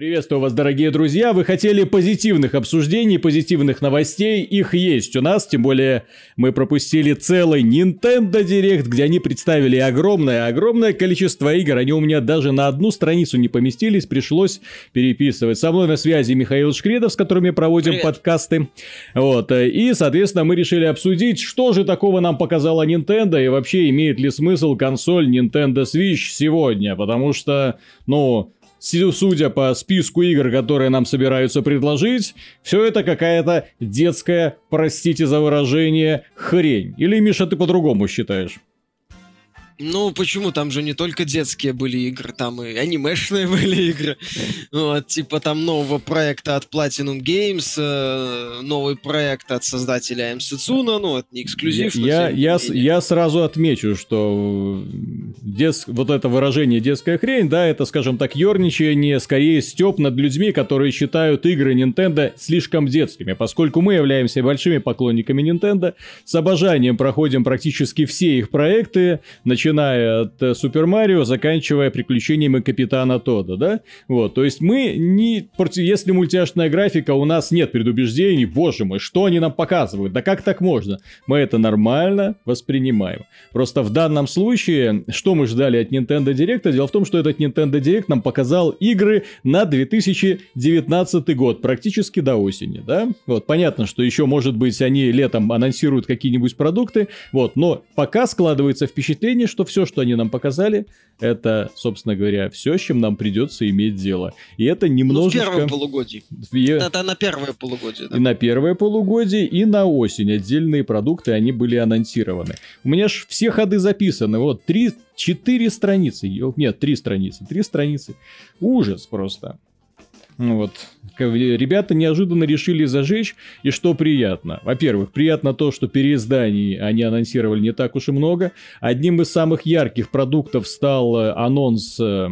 Приветствую вас, дорогие друзья. Вы хотели позитивных обсуждений, позитивных новостей. Их есть у нас, тем более мы пропустили целый Nintendo Direct, где они представили огромное-огромное количество игр. Они у меня даже на одну страницу не поместились, пришлось переписывать. Со мной на связи Михаил Шкредов, с которым мы проводим Привет. подкасты. Вот. И, соответственно, мы решили обсудить, что же такого нам показала Nintendo и вообще имеет ли смысл консоль Nintendo Switch сегодня. Потому что, ну, судя по списку игр, которые нам собираются предложить, все это какая-то детская, простите за выражение, хрень. Или, Миша, ты по-другому считаешь? Ну, почему? Там же не только детские были игры, там и анимешные были игры. Вот, типа там нового проекта от Platinum Games, э, новый проект от создателя M. Сицуна, ну, это не эксклюзив. Я, я, я, я сразу отмечу, что дет, вот это выражение «детская хрень», да, это, скажем так, ерничание, скорее степ над людьми, которые считают игры Nintendo слишком детскими, поскольку мы являемся большими поклонниками Nintendo, с обожанием проходим практически все их проекты, начиная начиная от Супер Марио, заканчивая приключениями Капитана Тода, да? Вот, то есть мы не... Если мультяшная графика, у нас нет предубеждений, боже мой, что они нам показывают? Да как так можно? Мы это нормально воспринимаем. Просто в данном случае, что мы ждали от Nintendo Direct? Дело в том, что этот Nintendo Direct нам показал игры на 2019 год, практически до осени, да? Вот, понятно, что еще, может быть, они летом анонсируют какие-нибудь продукты, вот, но пока складывается впечатление, что что все, что они нам показали, это, собственно говоря, все, с чем нам придется иметь дело. И это немножечко... Ну, в первое полугодие. Это на первое полугодие, да? И на первое полугодие, и на осень. Отдельные продукты, они были анонсированы. У меня ж все ходы записаны. Вот, три, четыре страницы. Нет, три страницы. Три страницы. Ужас просто. Ну вот, ребята неожиданно решили зажечь, и что приятно. Во-первых, приятно то, что переизданий они анонсировали не так уж и много. Одним из самых ярких продуктов стал э, анонс э,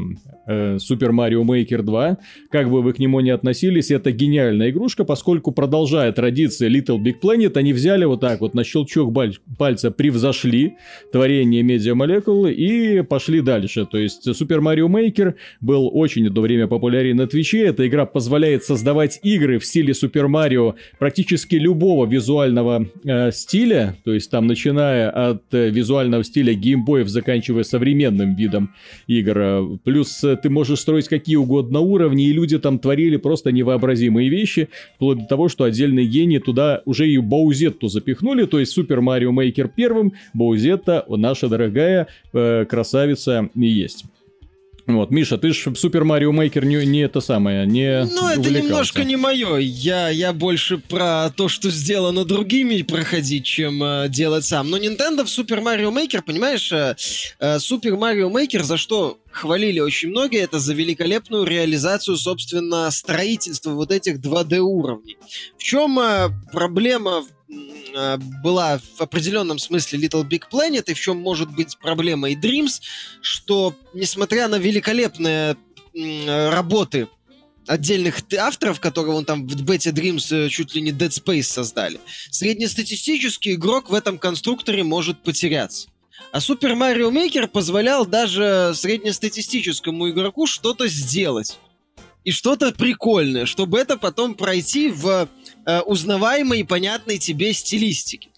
э, Super Mario Maker 2. Как бы вы к нему ни относились, это гениальная игрушка, поскольку продолжая традиции Little Big Planet, они взяли вот так вот на щелчок пальца превзошли творение Media Molecule и пошли дальше. То есть Super Mario Maker был очень одно время популярен на Твиче. Эта игра позволяет создавать игры в стиле Super Mario практически любого визуального э, стиля, то есть там начиная от э, визуального стиля геймбоев, заканчивая современным видом игр. Плюс э, ты можешь строить какие угодно уровни, и люди там творили просто невообразимые вещи, вплоть до того, что отдельные гении туда уже и Баузетту запихнули, то есть Super Mario Maker первым, Баузетта, наша дорогая э, красавица, и есть. Вот, Миша, ты ж Супер Марио Мейкер не, не это самое, не Ну, это немножко не мое. Я, я больше про то, что сделано другими проходить, чем э, делать сам. Но Nintendo в Супер Марио Мейкер, понимаешь, Супер Марио Мейкер за что хвалили очень многие, это за великолепную реализацию, собственно, строительства вот этих 2D уровней. В чем э, проблема Э, была в определенном смысле Little Big Planet, и в чем может быть проблема и Dreams, что, несмотря на великолепные работы отдельных авторов, которые вон там в Бете Dreams э, чуть ли не Dead Space создали, среднестатистический игрок в этом конструкторе может потеряться. А Super Mario Maker позволял даже среднестатистическому игроку что-то сделать и что-то прикольное, чтобы это потом пройти в э, узнаваемой и понятной тебе стилистике.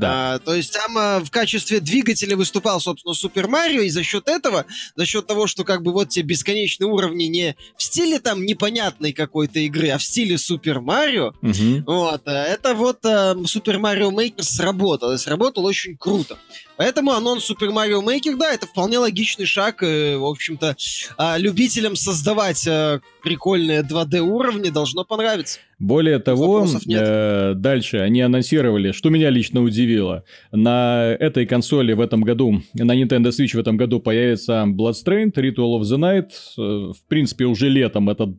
Да. А, то есть там а, в качестве двигателя выступал, собственно, Супер Марио, и за счет этого, за счет того, что как бы вот те бесконечные уровни не в стиле там непонятной какой-то игры, а в стиле Супер Марио, угу. вот, а, это вот Супер Марио Мейкер сработал, и сработал очень круто. Поэтому анонс Super Mario Maker, да, это вполне логичный шаг. И, в общем-то, а, любителям создавать а, прикольные 2D уровни должно понравиться. Более того, э, дальше они анонсировали, что меня лично удивило, на этой консоли в этом году, на Nintendo Switch в этом году появится Bloodstained, Ritual of the Night. Э, в принципе, уже летом этот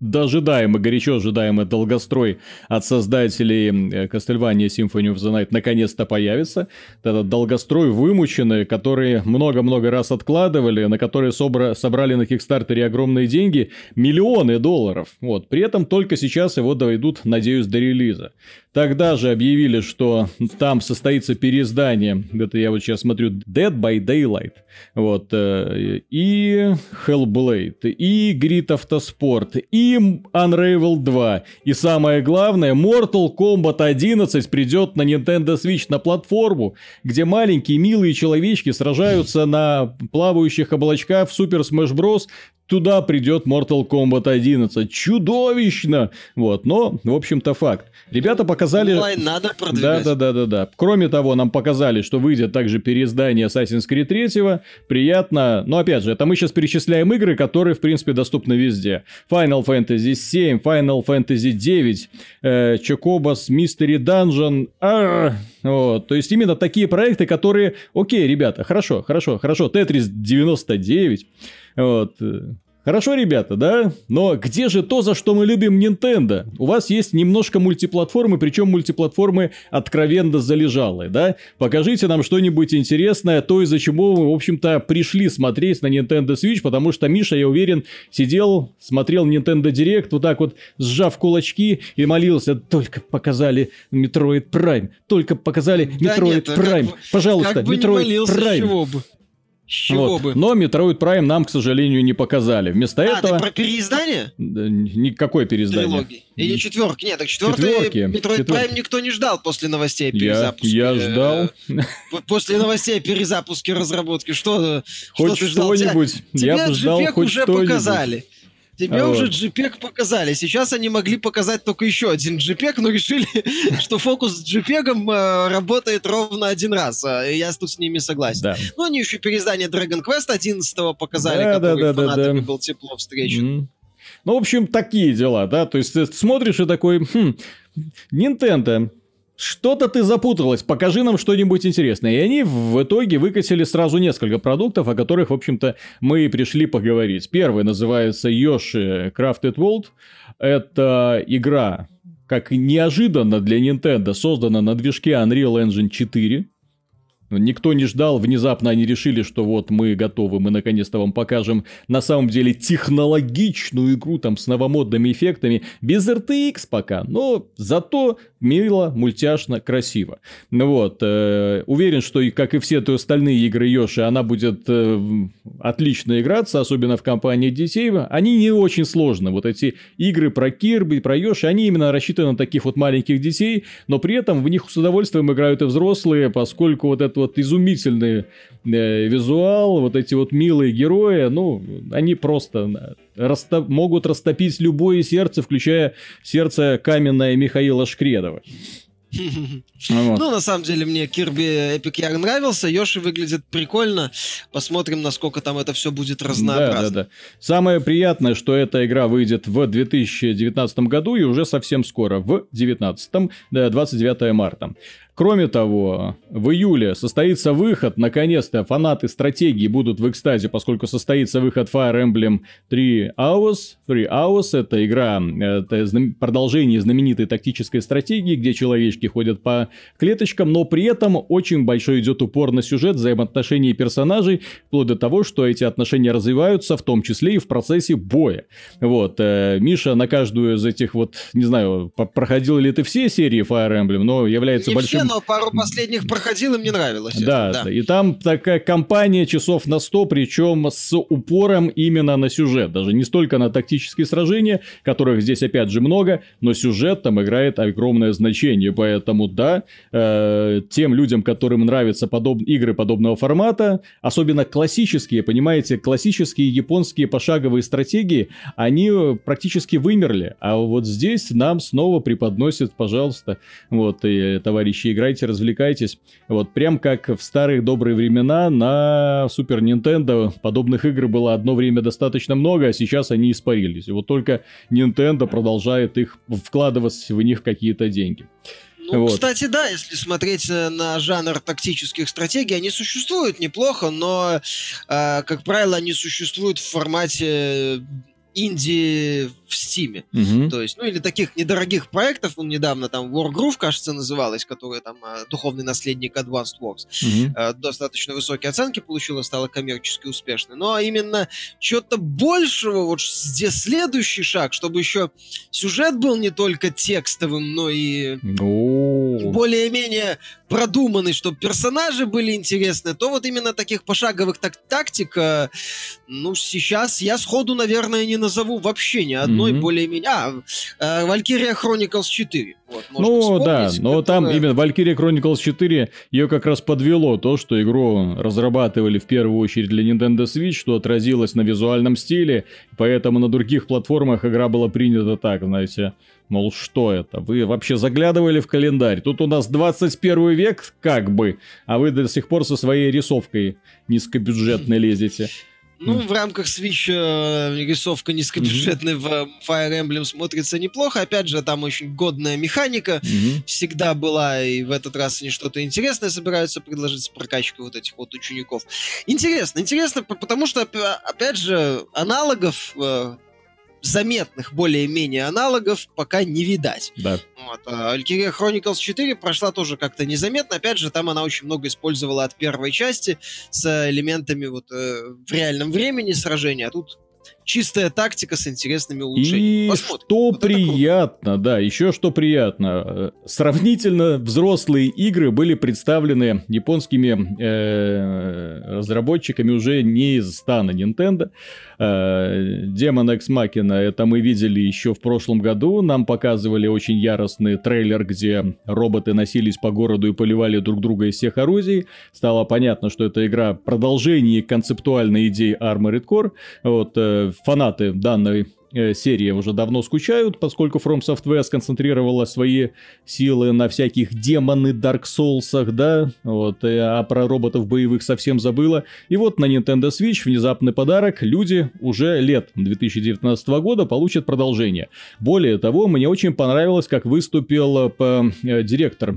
дожидаемый, горячо ожидаемый долгострой от создателей Castlevania Symphony of the Night наконец-то появится. Этот долгострой вымученный, который много-много раз откладывали, на которые собра- собрали на Кикстартере огромные деньги, миллионы долларов. Вот. При этом только сейчас его доведут, надеюсь, до релиза. Тогда же объявили, что там состоится переиздание, это я вот сейчас смотрю, Dead by Daylight, вот, э, и Hellblade, и Grid Autosport, и Unravel 2, и самое главное, Mortal Kombat 11 придет на Nintendo Switch на платформу, где маленькие милые человечки сражаются на плавающих облачках в Super Smash Bros туда придет Mortal Kombat 11. Чудовищно! Вот, но, в общем-то, факт. Ребята показали... Онлайн надо продвигать. Да, да, да, да, да. Кроме того, нам показали, что выйдет также переиздание Assassin's Creed 3. Приятно. Но, опять же, это мы сейчас перечисляем игры, которые, в принципе, доступны везде. Final Fantasy 7, Final Fantasy 9, э, Chocobos Mystery Dungeon. Вот. То есть, именно такие проекты, которые... Окей, ребята, хорошо, хорошо, хорошо. Tetris 99. Вот. Хорошо, ребята, да? Но где же то, за что мы любим Nintendo? У вас есть немножко мультиплатформы, причем мультиплатформы откровенно залежалые, да? Покажите нам что-нибудь интересное, то, из-за чего мы, в общем-то, пришли смотреть на Nintendo Switch, потому что Миша, я уверен, сидел, смотрел Nintendo Direct, вот так вот сжав кулачки и молился, только показали Metroid Prime, только показали Metroid да нет, Prime, как пожалуйста, как бы Metroid Prime. Чего бы. С чего вот. бы? Но Metroid Prime нам, к сожалению, не показали. Вместо а, этого... ты про переиздание? Никакое переиздание. Трилогии. Или четверки. Нет, так четвертый Metroid четверки. Prime никто не ждал после новостей перезапуска. Я, я ждал. После новостей о перезапуске разработки. Что, хоть что ты ждал? что-нибудь. Я бы ждал хоть уже показали. Тебе вот. уже JPEG показали. Сейчас они могли показать только еще один JPEG, но решили, что фокус с JPEG э, работает ровно один раз. Э, я тут с ними согласен. Да. Ну, они еще переиздание Dragon Quest 11 показали, да, который да, да, фанатами да, был тепло встречен. Mm-hmm. Ну, в общем, такие дела, да. То есть ты смотришь и такой, хм, Nintendo, что-то ты запуталась, покажи нам что-нибудь интересное. И они в итоге выкатили сразу несколько продуктов, о которых, в общем-то, мы и пришли поговорить. Первый называется Yoshi Crafted World. Это игра, как неожиданно для Nintendo, создана на движке Unreal Engine 4. Никто не ждал, внезапно они решили, что вот мы готовы, мы наконец-то вам покажем на самом деле технологичную игру там с новомодными эффектами, без RTX пока, но зато мило, мультяшно, красиво. Ну вот, э, уверен, что и как и все то остальные игры Йоши, она будет э, отлично играться, особенно в компании детей. Они не очень сложны, вот эти игры про Кирби, про Йоши, они именно рассчитаны на таких вот маленьких детей, но при этом в них с удовольствием играют и взрослые, поскольку вот это вот изумительный э, визуал, вот эти вот милые герои, ну, они просто растоп... могут растопить любое сердце, включая сердце каменное Михаила Шкредова. Вот. Ну, на самом деле, мне Кирби Эпик Яр нравился. Йоши выглядит прикольно. Посмотрим, насколько там это все будет разнообразно. Да, да, да. Самое приятное, что эта игра выйдет в 2019 году и уже совсем скоро, в 2019, да, 29 марта. Кроме того, в июле состоится выход, наконец-то фанаты стратегии будут в экстазе, поскольку состоится выход Fire Emblem 3 Hours. 3 Hours — это игра, это продолжение знаменитой тактической стратегии, где человечки ходят по клеточкам, но при этом очень большой идет упор на сюжет, взаимоотношения персонажей, вплоть до того, что эти отношения развиваются, в том числе и в процессе боя. Вот, э, Миша на каждую из этих вот, не знаю, проходил ли ты все серии Fire Emblem, но является не большим... Но пару последних проходил, и мне нравилось. Да, это, да, и там такая компания часов на 100, причем с упором именно на сюжет. Даже не столько на тактические сражения, которых здесь опять же много, но сюжет там играет огромное значение. Поэтому да, э, тем людям, которым нравятся подоб... игры подобного формата, особенно классические, понимаете, классические японские пошаговые стратегии, они практически вымерли. А вот здесь нам снова преподносят, пожалуйста, вот, и, товарищи играйте, развлекайтесь. Вот прям как в старые добрые времена на Супер Nintendo подобных игр было одно время достаточно много, а сейчас они испарились. И вот только Nintendo продолжает их вкладывать в них какие-то деньги. Ну, вот. кстати, да, если смотреть на жанр тактических стратегий, они существуют неплохо, но, э, как правило, они существуют в формате инди в Стиме. Мгм. То есть, ну или таких недорогих проектов, он недавно там Wargroove, кажется, называлась, которая там э, духовный наследник Advanced. Мгм. Э, достаточно высокие оценки получила, стала коммерчески успешной. Но именно что-то большего, вот где следующий шаг, чтобы еще сюжет был не только текстовым, но и Более-менее продуманный, чтобы персонажи были интересны, то вот именно таких пошаговых так тактик, э, ну, сейчас я сходу, наверное, не назову вообще ни одной Мгм. более-менее... А, э, Valkyria Chronicles 4. Вот, Ну да, но там которая- именно Valkyria Chronicles 4 ее как раз подвело то, что игру разрабатывали в первую очередь для Nintendo Switch, что отразилось на визуальном стиле, поэтому на других платформах игра была принята так, знаете, мол, что это? Вы вообще заглядывали в календарь? Тут у нас 21 век, как бы, а вы до сих пор со своей рисовкой низкобюджетной лезете. Ну, в рамках Switch э, рисовка низкобюджетная в Fire Emblem смотрится неплохо. Опять же, там очень годная механика. Всегда была, и в этот раз они что-то интересное собираются предложить с прокачкой вот этих вот учеников. Интересно, интересно, потому что, опя- опять же, аналогов, э, заметных более-менее аналогов пока не видать. Да. Вот. Valkyria Chronicles 4 прошла тоже как-то незаметно. Опять же, там она очень много использовала от первой части с элементами вот э, в реальном времени сражения, а тут чистая тактика с интересными улучшениями. И Посмотрим. что Вот приятно, да, еще что приятно. э, Сравнительно взрослые игры были представлены японскими э, разработчиками уже не из стана Nintendo. Э, Demon X Machina, это мы видели еще в прошлом году. Нам показывали очень яростный трейлер, где роботы носились по городу и поливали друг друга из всех орудий. Стало понятно, что это игра продолжение концептуальной идеи Armored Core. Вот, э, фанаты данной э, серии уже давно скучают, поскольку From Software сконцентрировала свои силы на всяких демоны Dark Souls'ах, да, вот, а про роботов боевых совсем забыла. И вот на Nintendo Switch внезапный подарок, люди уже лет 2019 года получат продолжение. Более того, мне очень понравилось, как выступил э, э, директор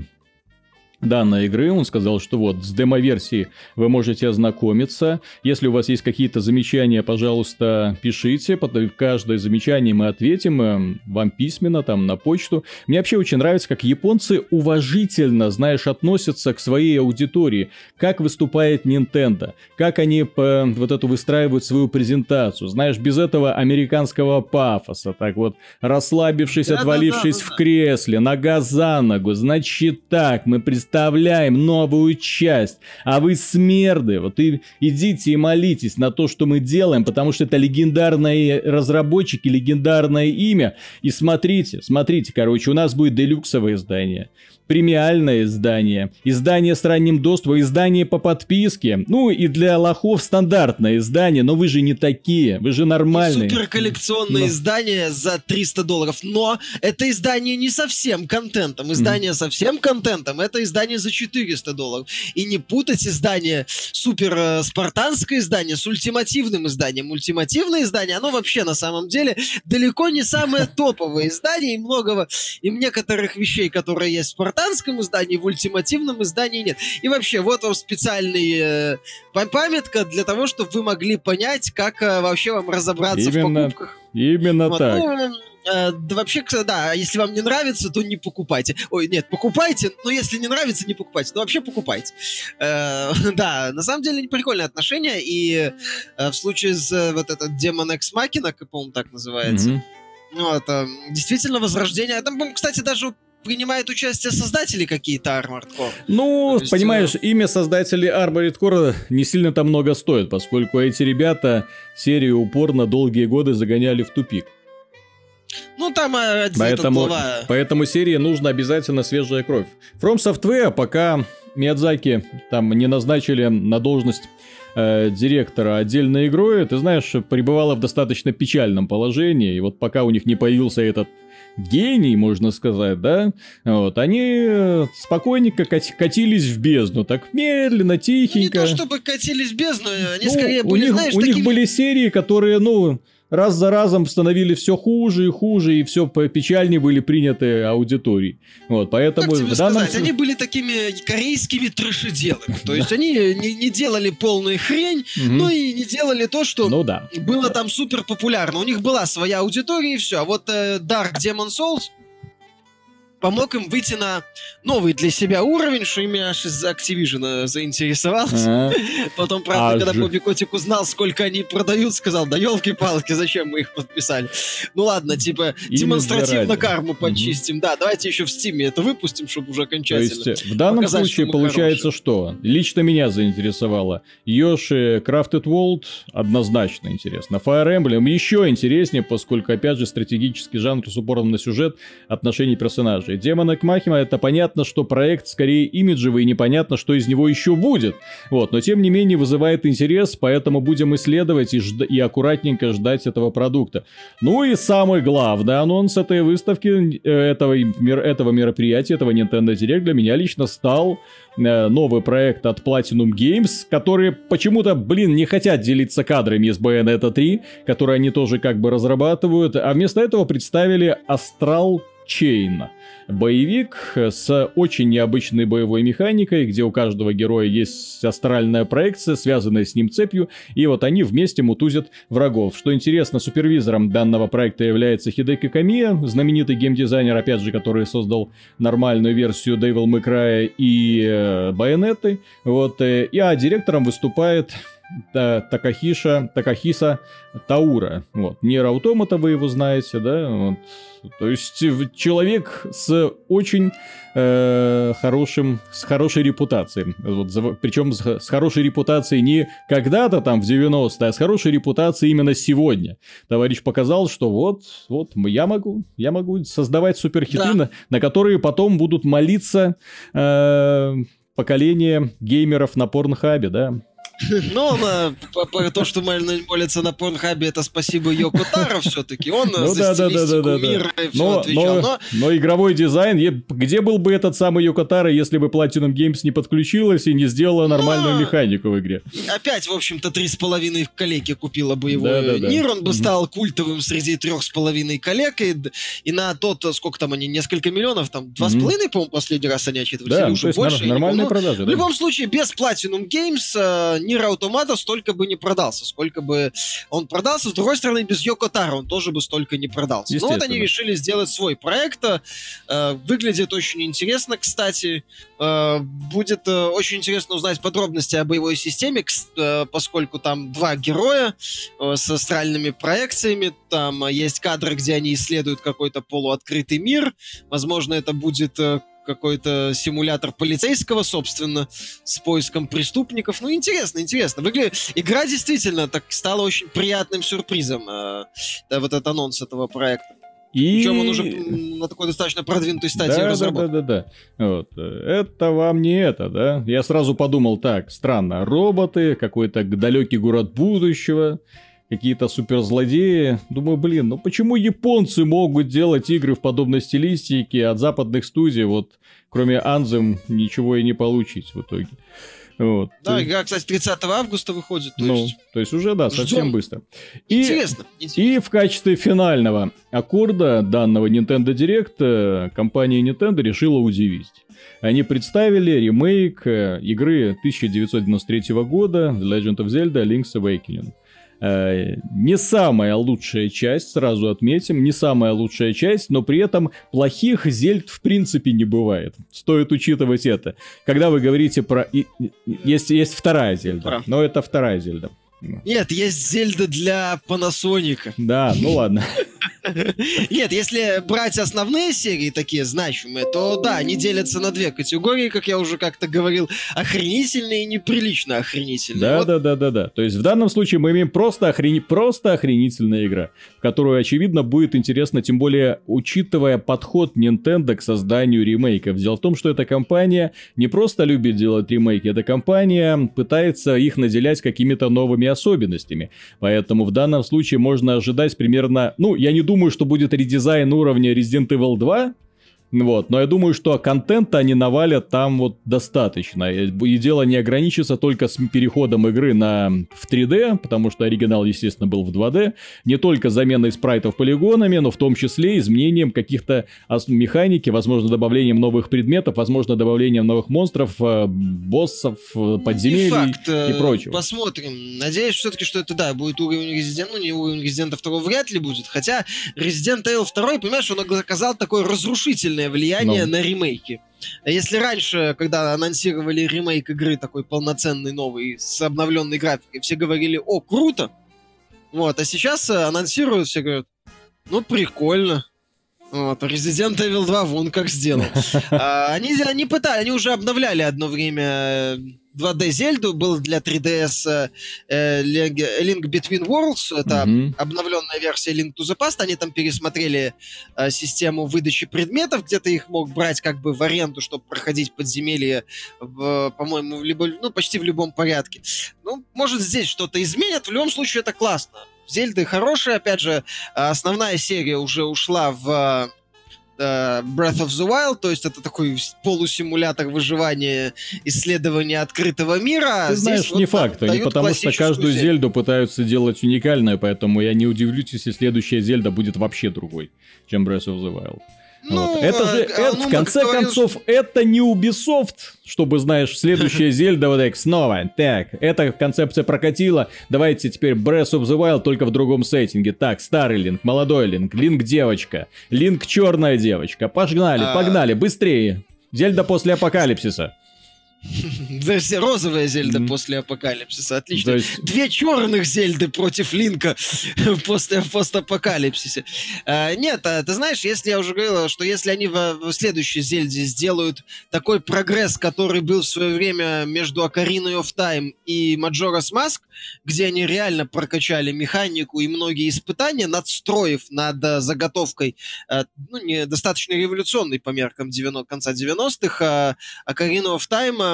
данной игры. Он сказал, что вот с демо-версией вы можете ознакомиться. Если у вас есть какие-то замечания, пожалуйста, пишите. Под каждое замечание мы ответим э, вам письменно, там, на почту. Мне вообще очень нравится, как японцы уважительно, знаешь, относятся к своей аудитории. Как выступает Nintendo. Как они по, вот эту выстраивают свою презентацию. Знаешь, без этого американского пафоса. Так вот, расслабившись, Да-да-да, отвалившись в кресле, нога за ногу. Значит так, мы представляем новую часть, а вы смерды, вот и идите и молитесь на то, что мы делаем, потому что это легендарные разработчики, легендарное имя. И смотрите, смотрите, короче, у нас будет делюксовое издание, премиальное издание, издание с ранним доступом, издание по подписке, ну и для лохов стандартное издание, но вы же не такие, вы же нормальные. Супер коллекционное Но. издание за 300 долларов. Но это издание не совсем контентом. Издание совсем контентом это издание за 400 долларов. И не путать издание супер э, спартанское издание с ультимативным изданием. Ультимативное издание, оно вообще на самом деле далеко не самое топовое издание. И многого, и некоторых вещей, которые есть в спартанском издании, в ультимативном издании нет. И вообще, вот вам специальный э, па- памятка для того, чтобы вы могли понять, как э, вообще вам разобраться Именно в покупках. Именно Вот, так. ну, э, да вообще, да, если вам не нравится, то не покупайте. Ой, нет, покупайте, но если не нравится, не покупайте. Но вообще покупайте. Э, да, на самом деле прикольное отношение, и э, в случае с э, вот этот Demon X Machina, как, по-моему, так называется, ну, это действительно возрождение. Там, по-моему, кстати, даже принимают участие создатели какие-то Armored Core. Ну, есть, понимаешь, имя создателей Armored Core не сильно-то много стоит, поскольку эти ребята серию упорно долгие годы загоняли в тупик. Ну, там э, этот Поэтому, глава... поэтому серии нужно обязательно свежая кровь. From Software пока Миядзаки там не назначили на должность э, директора отдельной игрой, ты знаешь, пребывала в достаточно печальном положении, и вот пока у них не появился этот гений, можно сказать, да, вот, они э, спокойненько кат- катились в бездну, так медленно, Не тихенько. то чтобы катились в бездну, они Ну, скорее у были, них, знаешь, у них такими... были серии, которые, ну, раз за разом становились все хуже и хуже, и все печальнее были приняты аудиторией. Вот, поэтому как тебе в данном... сказать, они были такими корейскими трэшеделами. То есть они не, не делали полную хрень, но и не делали то, что ну, да. было там супер популярно. У них была своя аудитория и все. А вот э, Dark Demon Souls помог им выйти на новый для себя уровень, что меня аж из Activision заинтересовало. А. Потом, правда, а когда Бобби Котик узнал, сколько они продают, сказал, да елки-палки, зачем мы их подписали? Ну ладно, типа, Именно демонстративно карму почистим. Да, давайте еще в Стиме это выпустим, чтобы уже окончательно То есть, в данном показать, случае получается хорошие. что? Лично меня заинтересовало. Йоши Crafted World однозначно интересно. Fire Emblem еще интереснее, поскольку, опять же, стратегический жанр с упором на сюжет, отношений персонажей. Демона Махима это понятно, что проект скорее имиджевый и непонятно, что из него еще будет. Вот, но тем не менее вызывает интерес, поэтому будем исследовать и, жд- и аккуратненько ждать этого продукта. Ну и самый главный анонс этой выставки, э, этого, этого мероприятия, этого Nintendo Direct для меня лично стал э, новый проект от Platinum Games, которые почему-то, блин, не хотят делиться кадрами из Bayonetta 3, которые они тоже как бы разрабатывают, а вместо этого представили Astral Chain. Боевик с очень необычной боевой механикой, где у каждого героя есть астральная проекция, связанная с ним цепью, и вот они вместе мутузят врагов. Что интересно, супервизором данного проекта является Хидеки Камия, знаменитый геймдизайнер, опять же, который создал нормальную версию Devil May Cry и э, Байонеты. Вот, э, и, а директором выступает Такахиша, Такахиса Таура. Вот. Автомата вы его знаете, да? Вот. То есть человек с очень э, хорошим, с хорошей репутацией. Вот, причем с, с хорошей репутацией не когда-то там в 90-е, а с хорошей репутацией именно сегодня. Товарищ показал, что вот, вот я могу, я могу создавать суперхиты, да. на, на которые потом будут молиться э, поколение геймеров на порнхабе, да? Но на, то, что молится на Порнхабе, это спасибо Йоко Таро все-таки. Он ну, за да, да, да, да, мира и все но, отвечал. Но, но игровой дизайн, где был бы этот самый Йоко Таро, если бы Platinum Games не подключилась и не сделала нормальную но... механику в игре? Опять, в общем-то, три с половиной коллеги купила бы его да, да, да. мир, он бы стал культовым среди трех с половиной коллег, и, и на тот, сколько там они, несколько миллионов, там, два с половиной, по-моему, последний раз они отчитывались, да, или уже больше. Нормальные продажи, В любом случае, без Platinum Games э, Нир Automata столько бы не продался, сколько бы он продался. С другой стороны, без Йоко Таро он тоже бы столько не продался. Но вот они решили сделать свой проект. Э, выглядит очень интересно, кстати. Э, будет э, очень интересно узнать подробности о боевой системе, поскольку там два героя с астральными проекциями. Там есть кадры, где они исследуют какой-то полуоткрытый мир. Возможно, это будет какой-то симулятор полицейского, собственно, с поиском преступников. Ну, интересно, интересно. Выгля... Игра действительно так стала очень приятным сюрпризом. Э, да, вот этот анонс этого проекта. И... Причем он уже на такой достаточно продвинутой стадии да, разработки. Да, да, да, да. Вот. Это вам не это, да? Я сразу подумал так, странно, роботы, какой-то далекий город будущего, какие-то суперзлодеи. Думаю, блин, ну почему японцы могут делать игры в подобной стилистике от западных студий, вот кроме Анзем ничего и не получить в итоге. Вот. Да, игра, кстати, 30 августа выходит. То ну, есть... то есть уже, да, совсем Ждем. быстро. И, интересно, интересно. И в качестве финального аккорда данного Nintendo Direct э, компания Nintendo решила удивить. Они представили ремейк э, игры 1993 года The Legend of Zelda Link's Awakening. Э, не самая лучшая часть, сразу отметим, не самая лучшая часть, но при этом плохих зельд в принципе не бывает. Стоит учитывать это. Когда вы говорите про... Есть, есть вторая зельда, но это вторая зельда. Нет, есть Зельда для Panasonic. Да, ну ладно. Нет, если брать основные серии, такие значимые, то да, они делятся на две категории, как я уже как-то говорил, охренительные и неприлично охренительные. Да, вот. да, да, да, да. То есть в данном случае мы имеем просто, охрени... просто охренительная игра, которую, очевидно, будет интересно, тем более учитывая подход Nintendo к созданию ремейков. Дело в том, что эта компания не просто любит делать ремейки, эта компания пытается их наделять какими-то новыми особенностями. Поэтому в данном случае можно ожидать примерно, ну, я не думаю, что будет редизайн уровня Resident Evil 2, Вот, но я думаю, что контента они навалят там вот достаточно. И дело не ограничится только с переходом игры на в 3D, потому что оригинал, естественно, был в 2D. Не только заменой спрайтов полигонами, но в том числе изменением каких-то механики, возможно, добавлением новых предметов, возможно, добавлением новых монстров, э, боссов, э, подземелий факт. и э, прочего. Посмотрим. Надеюсь все-таки, что это, да, будет уровень Resident, ну не уровень Resident 2 вряд ли будет, хотя Resident Evil 2, понимаешь, он оказал такое разрушительное сильное влияние ну. на ремейки. Если раньше, когда анонсировали ремейк игры такой полноценный новый с обновленной графикой, все говорили, о, круто, вот, а сейчас э, анонсируют, все говорят, ну, прикольно. Вот, Resident Evil 2 вон как сделал. А, они, они пытали, они уже обновляли одно время 2D Зельду, был для 3DS э, Link Between Worlds, это mm-hmm. обновленная версия Link to the Past, они там пересмотрели э, систему выдачи предметов, где ты их мог брать как бы в аренду, чтобы проходить подземелье, в, по-моему, в любо, ну, почти в любом порядке. Ну, может, здесь что-то изменят, в любом случае это классно. Зельды хорошие, опять же, основная серия уже ушла в Э, Breath of the Wild, то есть это такой полусимулятор выживания, исследования открытого мира. Ты знаешь, вот не факт, они потому что каждую Зельду. Зельду пытаются делать уникальной, поэтому я не удивлюсь, если следующая Зельда будет вообще другой, чем Breath of the Wild. Ну, вот. Это же, а, это, ну, в конце говорил, концов, это не Ubisoft, чтобы, знаешь, следующая Зельда вот так снова. Так, эта концепция прокатила, давайте теперь Breath of the Wild только в другом сеттинге. Так, старый Линк, молодой Линк, Линк девочка, Линк черная девочка. Погнали, а... погнали, быстрее. Зельда после апокалипсиса. Розовая Зельда mm-hmm. после апокалипсиса. Отлично. Есть... Две черных Зельды против Линка после постапокалипсиса. А, нет, а, ты знаешь, если я уже говорил, что если они в, в следующей Зельде сделают такой прогресс, который был в свое время между Ocarina of Time и Majora's Mask, где они реально прокачали механику и многие испытания, надстроив над а, заготовкой, а, ну, не достаточно революционной по меркам 90, конца 90-х, а, Ocarina of Time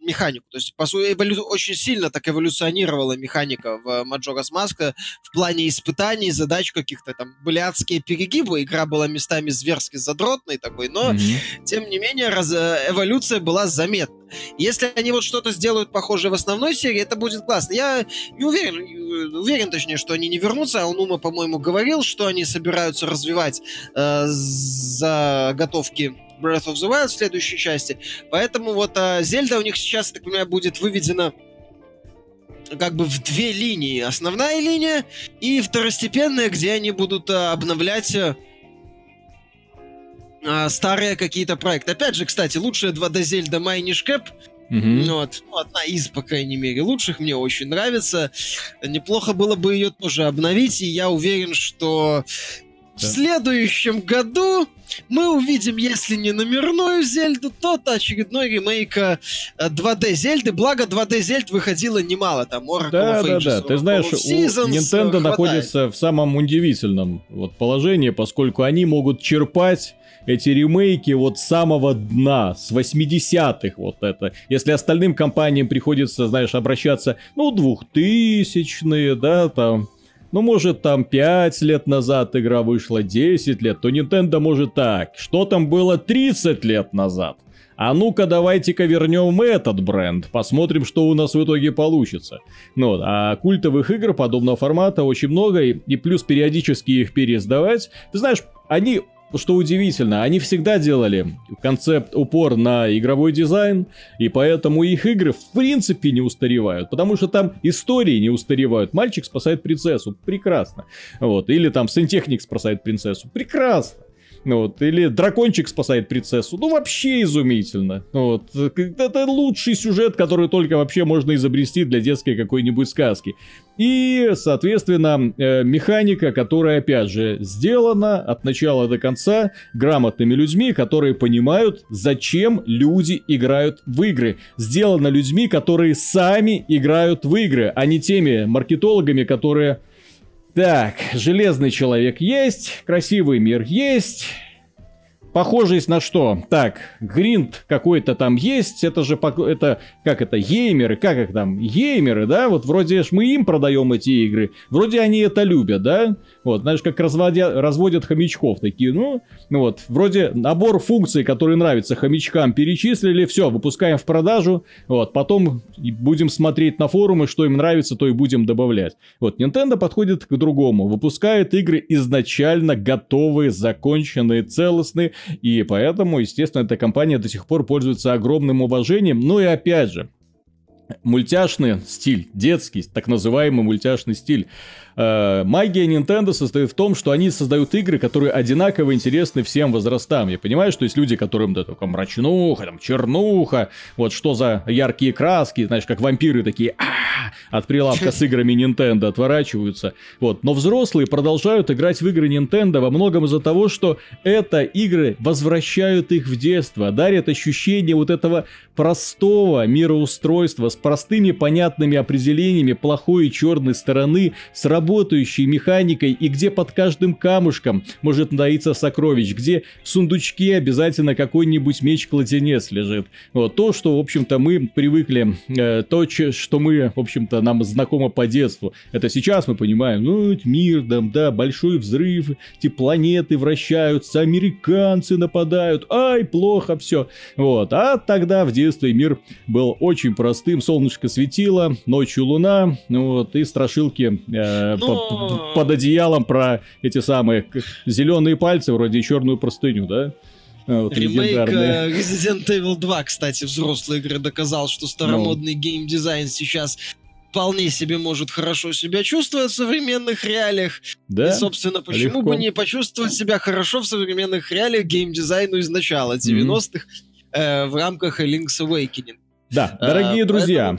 механику. То есть, по сути, эволю... очень сильно так эволюционировала механика в Majora's Mask в плане испытаний, задач каких-то там. Были адские перегибы, игра была местами зверски задротной такой, но, mm-hmm. тем не менее, раз... Э, эволюция была заметна. Если они вот что-то сделают похожее в основной серии, это будет классно. Я не уверен, э, уверен точнее, что они не вернутся. А Унума, по-моему, говорил, что они собираются развивать э, заготовки Breath of the Wild в следующей части. Поэтому вот а, Зельда у них сейчас, так понимаю, будет выведена как бы в две линии. Основная линия и второстепенная, где они будут а, обновлять а, а старые какие-то проекты. Опять же, кстати, лучшая 2D Зельда Minish Cap Mm-hmm. Вот. Ну, одна из, по крайней мере, лучших. Мне очень нравится. Неплохо было бы ее тоже обновить. И я уверен, что в следующем году мы увидим, если не номерную Зельду, то очередной ремейк 2D э, Зельды. Благо 2D Зельд выходило немало, там Oracle да, of Ages, да, да. Ты знаешь, Seasons, у Nintendo хватает. находится в самом удивительном вот положении, поскольку они могут черпать эти ремейки вот с самого дна, с 80-х вот это. Если остальным компаниям приходится, знаешь, обращаться, ну, 2000-е, да, там, ну, может, там 5 лет назад игра вышла, 10 лет, то Nintendo может так. Что там было 30 лет назад? А ну-ка, давайте-ка вернем этот бренд, посмотрим, что у нас в итоге получится. Ну, а культовых игр подобного формата очень много, и, и плюс периодически их переиздавать. Ты знаешь, они что удивительно, они всегда делали концепт упор на игровой дизайн, и поэтому их игры в принципе не устаревают, потому что там истории не устаревают. Мальчик спасает принцессу, прекрасно. Вот, или там сантехник спасает принцессу, прекрасно. Вот, или дракончик спасает принцессу. Ну, вообще изумительно. Вот, это лучший сюжет, который только вообще можно изобрести для детской какой-нибудь сказки. И, соответственно, э, механика, которая, опять же, сделана от начала до конца грамотными людьми, которые понимают, зачем люди играют в игры. Сделана людьми, которые сами играют в игры, а не теми маркетологами, которые так, железный человек есть, красивый мир есть. Похожесть на что? Так, гринд какой-то там есть, это же, это, как это, геймеры, как их там, геймеры, да, вот вроде ж мы им продаем эти игры, вроде они это любят, да, вот, знаешь, как разводя, разводят хомячков такие, ну, ну, вот, вроде набор функций, которые нравятся хомячкам, перечислили, все, выпускаем в продажу, вот, потом будем смотреть на форумы, что им нравится, то и будем добавлять. Вот, Nintendo подходит к другому, выпускает игры изначально готовые, законченные, целостные, и поэтому, естественно, эта компания до сих пор пользуется огромным уважением. Ну и опять же, мультяшный стиль, детский, так называемый мультяшный стиль. Э, магия Nintendo состоит в том, что они создают игры, которые одинаково интересны всем возрастам. Я понимаю, что есть люди, которым да, только мрачнуха, там, чернуха, вот что за яркие краски, знаешь, как вампиры такие от прилавка с играми Nintendo отворачиваются. Вот. Но взрослые продолжают играть в игры Nintendo во многом из-за того, что это игры возвращают их в детство, дарят ощущение вот этого простого мироустройства простыми понятными определениями плохой и черной стороны, с работающей механикой и где под каждым камушком может таиться сокровищ, где в сундучке обязательно какой-нибудь меч-кладенец лежит. Вот то, что, в общем-то, мы привыкли, э, то, что мы, в общем-то, нам знакомо по детству. Это сейчас мы понимаем, ну, мир, там, да, большой взрыв, эти планеты вращаются, американцы нападают, ай, плохо все. Вот, а тогда в детстве мир был очень простым, солнышко светило, ночью луна, вот, и страшилки э, Но... под одеялом про эти самые зеленые пальцы, вроде черную простыню, да? Вот, Ремейк uh, Resident Evil 2, кстати, взрослые игры доказал, что старомодный ну. геймдизайн сейчас вполне себе может хорошо себя чувствовать в современных реалиях. Да? И, собственно, почему Легко. бы не почувствовать себя хорошо в современных реалиях геймдизайну из начала 90-х mm-hmm. э, в рамках Link's Awakening. Да, дорогие а, друзья,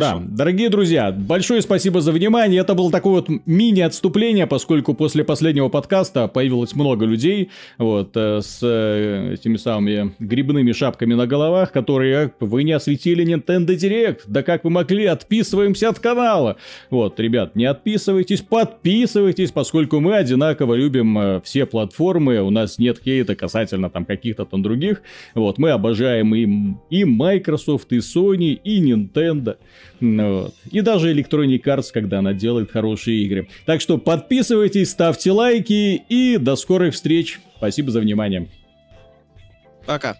да, дорогие друзья, большое спасибо за внимание. Это было такое вот мини-отступление, поскольку после последнего подкаста появилось много людей, вот, э, с э, этими самыми грибными шапками на головах, которые вы не осветили Nintendo Direct. Да как вы могли, отписываемся от канала. Вот, ребят, не отписывайтесь, подписывайтесь, поскольку мы одинаково любим э, все платформы, у нас нет хейта касательно там каких-то там других. Вот, мы обожаем и, и Microsoft, и Sony, и Nintendo. Ну вот. И даже Electronic Arts, когда она делает хорошие игры. Так что подписывайтесь, ставьте лайки и до скорых встреч. Спасибо за внимание. Пока.